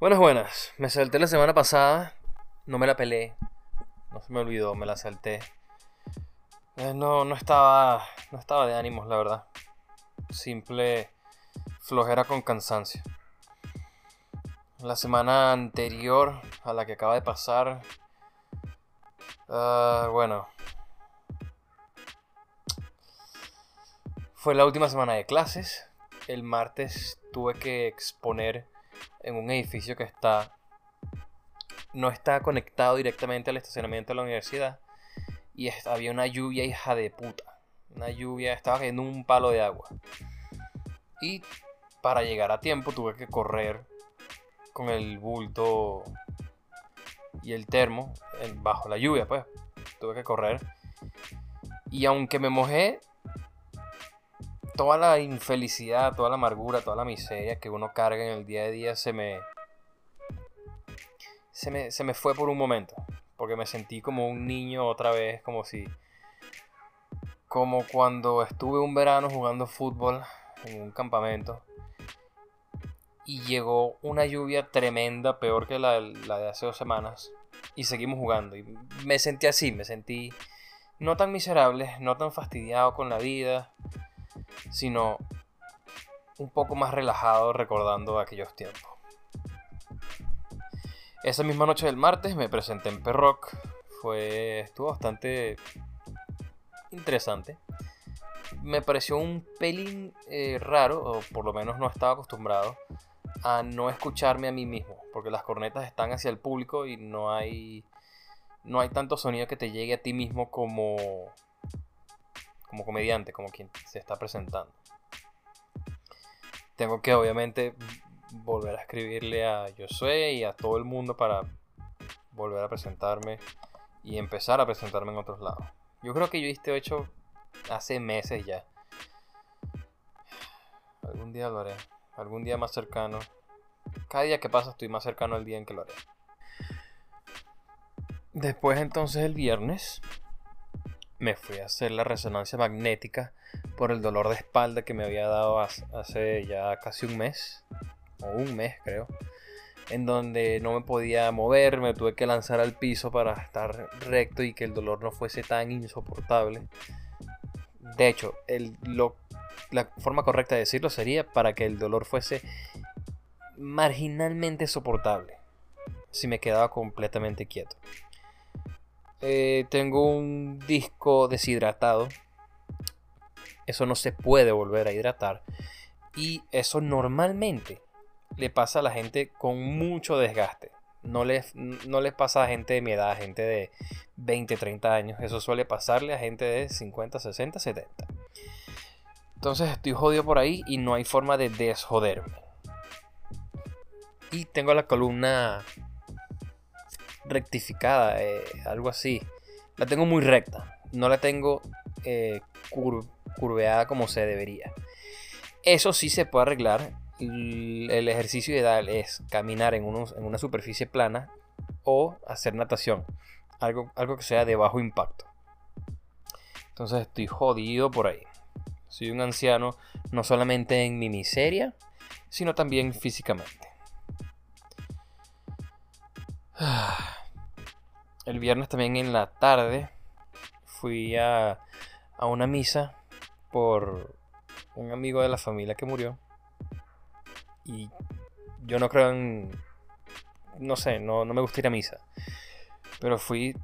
Buenas, buenas. Me salté la semana pasada. No me la pelé. No se me olvidó, me la salté. Eh, no, no estaba. No estaba de ánimos, la verdad. Simple flojera con cansancio. La semana anterior a la que acaba de pasar. ah, bueno. Fue la última semana de clases. El martes tuve que exponer en un edificio que está no está conectado directamente al estacionamiento de la universidad y había una lluvia hija de puta. Una lluvia, estaba cayendo un palo de agua. Y para llegar a tiempo tuve que correr con el bulto y el termo bajo la lluvia, pues. Tuve que correr. Y aunque me mojé, toda la infelicidad, toda la amargura, toda la miseria que uno carga en el día a día se me, se me, se me fue por un momento. Porque me sentí como un niño otra vez, como si... Como cuando estuve un verano jugando fútbol en un campamento. Y llegó una lluvia tremenda, peor que la, la de hace dos semanas. Y seguimos jugando. Y me sentí así, me sentí no tan miserable, no tan fastidiado con la vida sino un poco más relajado recordando aquellos tiempos. Esa misma noche del martes me presenté en Perrock. Fue, estuvo bastante interesante. Me pareció un pelín eh, raro, o por lo menos no estaba acostumbrado, a no escucharme a mí mismo, porque las cornetas están hacia el público y no hay, no hay tanto sonido que te llegue a ti mismo como, como comediante, como quien se está presentando. Tengo que obviamente volver a escribirle a Josué y a todo el mundo para volver a presentarme y empezar a presentarme en otros lados. Yo creo que yo hice hecho hace meses ya. Algún día lo haré. Algún día más cercano. Cada día que pasa estoy más cercano al día en que lo haré. Después entonces el viernes me fui a hacer la resonancia magnética por el dolor de espalda que me había dado hace- ya casi un mes, o un mes creo, en donde no me podía mover, me tuve que lanzar al piso para estar recto y que el dolor no fuese tan insoportable. De hecho, el- lo- la forma correcta de decirlo sería para que el dolor fuese marginalmente soportable, si me quedaba completamente quieto. Eh, tengo un disco deshidratado. Eso no se puede volver a hidratar. Y eso normalmente le pasa a la gente con mucho desgaste. No les, no pasa a gente de mi edad, a gente de 20, 30 años. Eso suele pasarle a gente de 50, 60, 70. Entonces estoy jodido por ahí y no hay forma de desjoderme. Y tengo la columna rectificada, eh, algo así. La tengo muy recta, no la tengo eh, cur- curveada como se debería. Eso sí se puede arreglar. El ejercicio ideal es caminar en, una superficie plana o hacer natación, algo, algo que sea de bajo impacto. Entonces estoy jodido por ahí. Soy un anciano no solamente en mi miseria, sino también físicamente. El viernes también en la tarde fui a, a una misa por un amigo de la familia que murió. Y yo no creo en... No sé, no, no me gusta ir a misa. Pero fui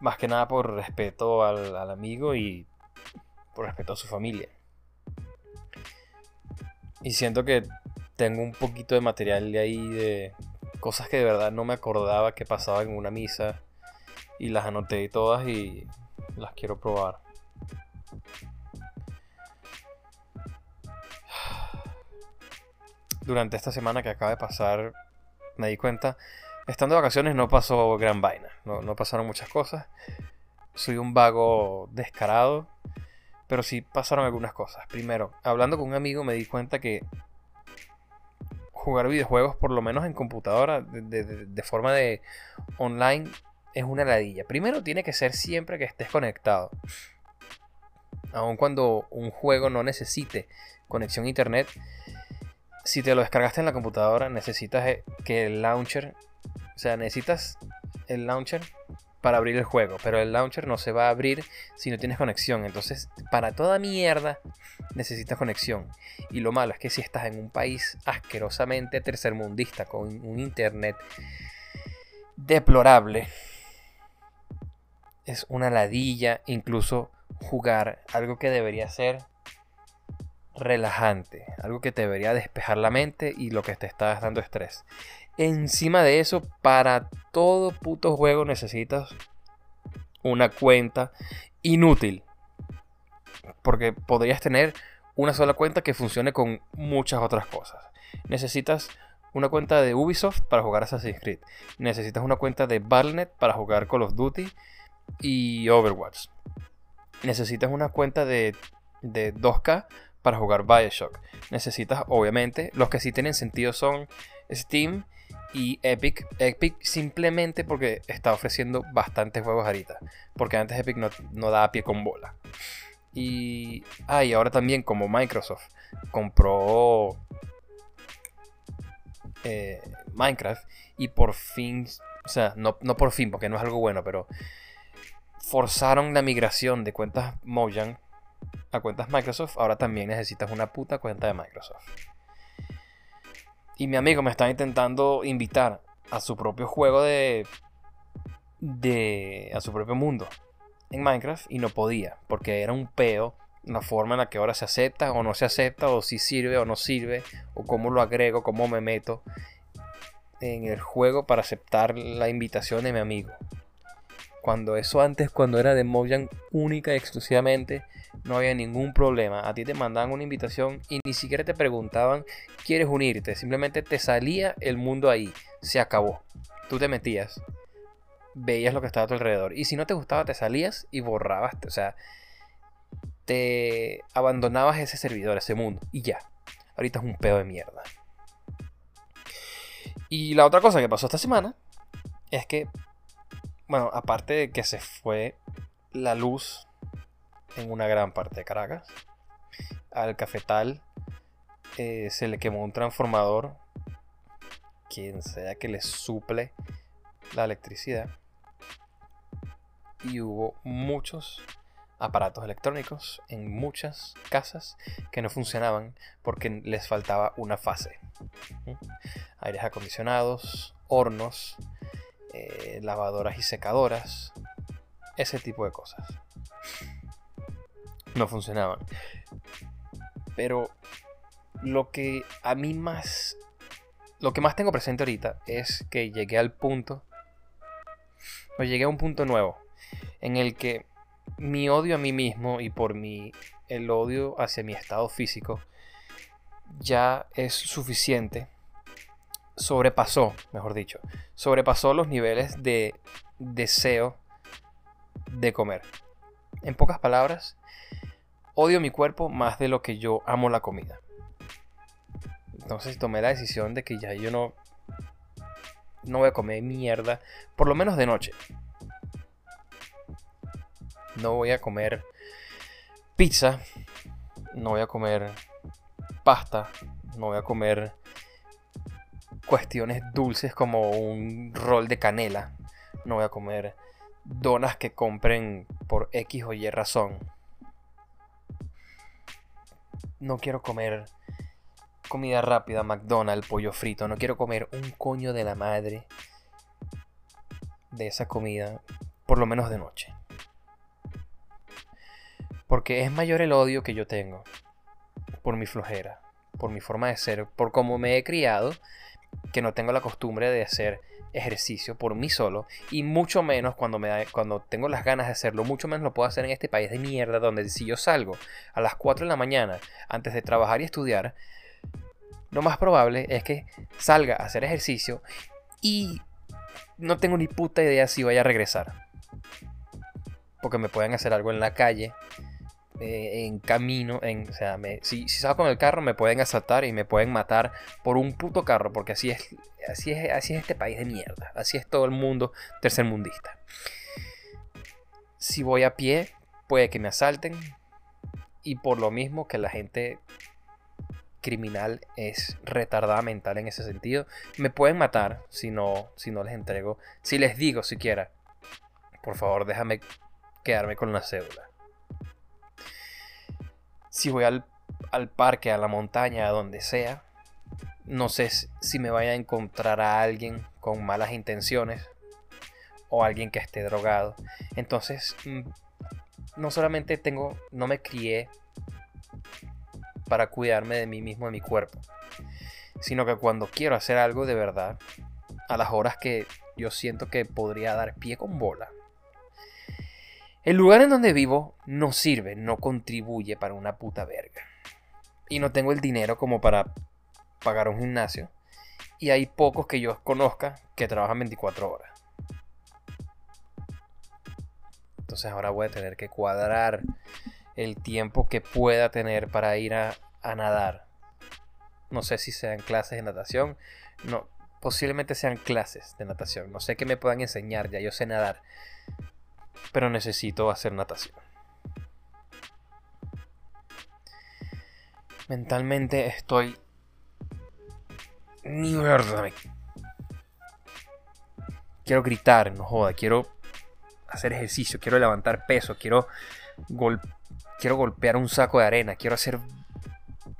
más que nada por respeto al, al amigo y por respeto a su familia. Y siento que tengo un poquito de material de ahí de cosas que de verdad no me acordaba que pasaban en una misa. Y las anoté todas y las quiero probar. Durante esta semana que acaba de pasar, me di cuenta, estando de vacaciones no pasó gran vaina, no, no pasaron muchas cosas. Soy un vago descarado, pero sí pasaron algunas cosas. Primero, hablando con un amigo me di cuenta que jugar videojuegos, por lo menos en computadora, de, de- de forma de online, es una ladilla. Primero tiene que ser siempre que estés conectado. Aun cuando un juego no necesite conexión a internet, si te lo descargaste en la computadora, necesitas eh, que el launcher, o sea, necesitas el launcher para abrir el juego, pero el launcher no se va a abrir si no tienes conexión. Entonces, para toda mierda necesitas conexión. Y lo malo es que si estás en un país asquerosamente tercermundista con un internet deplorable, es una ladilla incluso jugar algo que debería ser relajante, algo que te debería despejar la mente y lo que te está dando estrés. Encima de eso, para todo puto juego necesitas una cuenta inútil. Porque podrías tener una sola cuenta que funcione con muchas otras cosas. Necesitas una cuenta de Ubisoft para jugar Assassin's Creed. Necesitas una cuenta de Battle.net para jugar Call of Duty y Overwatch. Necesitas una cuenta de, de 2K para jugar Bioshock. Necesitas, obviamente, los que sí tienen sentido son Steam y Epic. Epic simplemente porque está ofreciendo bastantes juegos ahorita. Porque antes Epic no, no daba pie con bola. Y, ah, ahora también como Microsoft compró eh, Minecraft y por fin, o sea, no, no, por fin porque no es algo bueno, pero forzaron la migración de cuentas Mojang a cuentas Microsoft. Ahora también necesitas una puta cuenta de Microsoft. Y mi amigo me está intentando invitar a su propio juego de. de. a su propio mundo en Minecraft y no podía, porque era un peo la forma en la que ahora se acepta o no se acepta, o si sirve o no sirve, o cómo lo agrego, cómo me meto en el juego para aceptar la invitación de mi amigo. Cuando eso antes, cuando era de Mojang única y exclusivamente, no había ningún problema. A ti te mandaban una invitación y ni siquiera te preguntaban, ¿quieres unirte? Simplemente te salía el mundo ahí. Se acabó. Tú te metías, veías lo que estaba a tu alrededor. Y si no te gustaba, te salías y borrabas. O sea, te abandonabas ese servidor, ese mundo. Y ya. Ahorita es un pedo de mierda. Y la otra cosa que pasó esta semana es que, bueno, aparte de que se fue la luz en una gran parte de Caracas. Al cafetal eh, se le quemó un transformador, quien sea que le suple la electricidad. Y hubo muchos aparatos electrónicos en muchas casas que no funcionaban porque les faltaba una fase. Aires acondicionados, hornos, eh, lavadoras y secadoras, ese tipo de cosas no funcionaban. Pero lo que a mí más... Lo que más tengo presente ahorita es que llegué al punto... O llegué a un punto nuevo. En el que mi odio a mí mismo y por mi... El odio hacia mi estado físico ya es suficiente. Sobrepasó, mejor dicho. Sobrepasó los niveles de deseo de comer. En pocas palabras, odio mi cuerpo más de lo que yo amo la comida. Entonces tomé la decisión de que ya yo no, no voy a comer mierda, por lo menos de noche. No voy a comer pizza, no voy a comer pasta, no voy a comer cuestiones dulces como un rol de canela, no voy a comer donas que compren por X o Y razón no quiero comer comida rápida, McDonald's, pollo frito. No quiero comer un coño de la madre de esa comida, por lo menos de noche. Porque es mayor el odio que yo tengo por mi flojera, por mi forma de ser, por cómo me he criado, que no tengo la costumbre de hacer ejercicio por mí solo y mucho menos cuando, me cuando tengo las ganas de hacerlo, mucho menos lo puedo hacer en este país de mierda donde si yo salgo a las 4 de la mañana antes de trabajar y estudiar, lo más probable es que salga a hacer ejercicio y no tengo ni puta idea si vaya a regresar. Porque me pueden hacer algo en la calle, eh, en camino, en, o sea, si, si salgo con el carro me pueden asaltar y me pueden matar por un puto carro, porque así es, así es, así es este país de mierda, así es todo el mundo tercermundista. Si voy a pie, puede que me asalten y por lo mismo que la gente criminal, es retardada mental en ese sentido. Me pueden matar si no, si no les entrego. Si les digo siquiera, por favor, déjame quedarme con la cédula. Si voy al, al parque, a la montaña, a donde sea, no sé si me vaya a encontrar a alguien con malas intenciones o alguien que esté drogado. Entonces, mm, no solamente tengo, no me crié para cuidarme de mí mismo, de mi cuerpo, sino que cuando quiero hacer algo de verdad, a las horas que yo siento que podría dar pie con bola, el lugar en donde vivo no sirve, no contribuye para una puta verga. Y no tengo el dinero como para pagar un gimnasio. Y hay pocos que yo conozca que trabajan 24 horas. Entonces ahora voy a tener que cuadrar el tiempo que pueda tener para ir a, nadar. No sé si sean clases de natación. No, posiblemente sean clases de natación. No sé qué me puedan enseñar, ya yo sé nadar. Pero necesito hacer natación. Mentalmente estoy... Mierda. Quiero gritar, no joda. Quiero hacer ejercicio, quiero levantar peso, quiero, quiero golpear un saco de arena, quiero hacer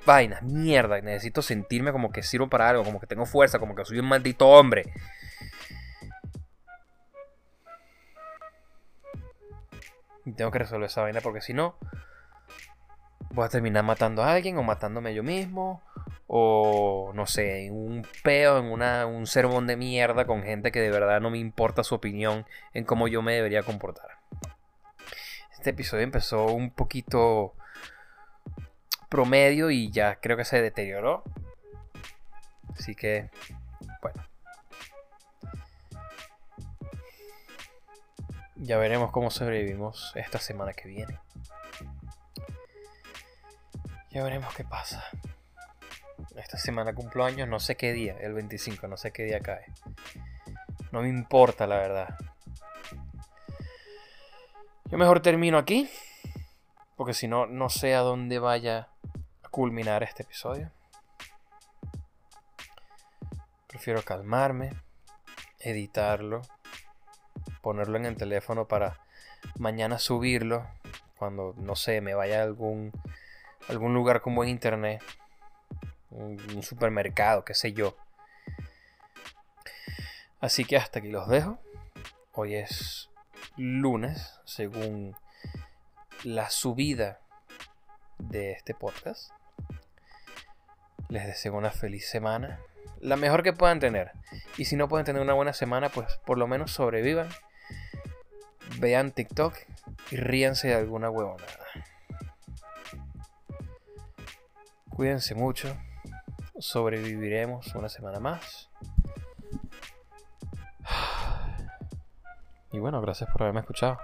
vainas, mierda, necesito sentirme como que sirvo para algo, como que tengo fuerza, como que soy un maldito hombre. Tengo que resolver esa vaina porque si no, voy a terminar matando a alguien o matándome yo mismo o no sé, en un peo, en una, un sermón de mierda con gente que de verdad no me importa su opinión en cómo yo me debería comportar. Este episodio empezó un poquito promedio y ya creo que se deterioró. Así que, bueno. Ya veremos cómo sobrevivimos esta semana que viene. Ya veremos qué pasa. Esta semana cumplo años, no sé qué día, el 25, no sé qué día cae. No me importa, la verdad. Yo mejor termino aquí, porque si no, no sé a dónde vaya a culminar este episodio. Prefiero calmarme, editarlo, ponerlo en el teléfono para mañana subirlo cuando, no sé, me vaya a algún, algún lugar con buen internet un supermercado, qué sé yo. Así que hasta aquí los dejo. Hoy es lunes, según la subida de este podcast. Les deseo una feliz semana. La mejor que puedan tener. Y si no pueden tener una buena semana, pues por lo menos sobrevivan. Vean TikTok y ríanse de alguna huevonada. Cuídense mucho sobreviviremos una semana más. Y bueno, gracias por haberme escuchado.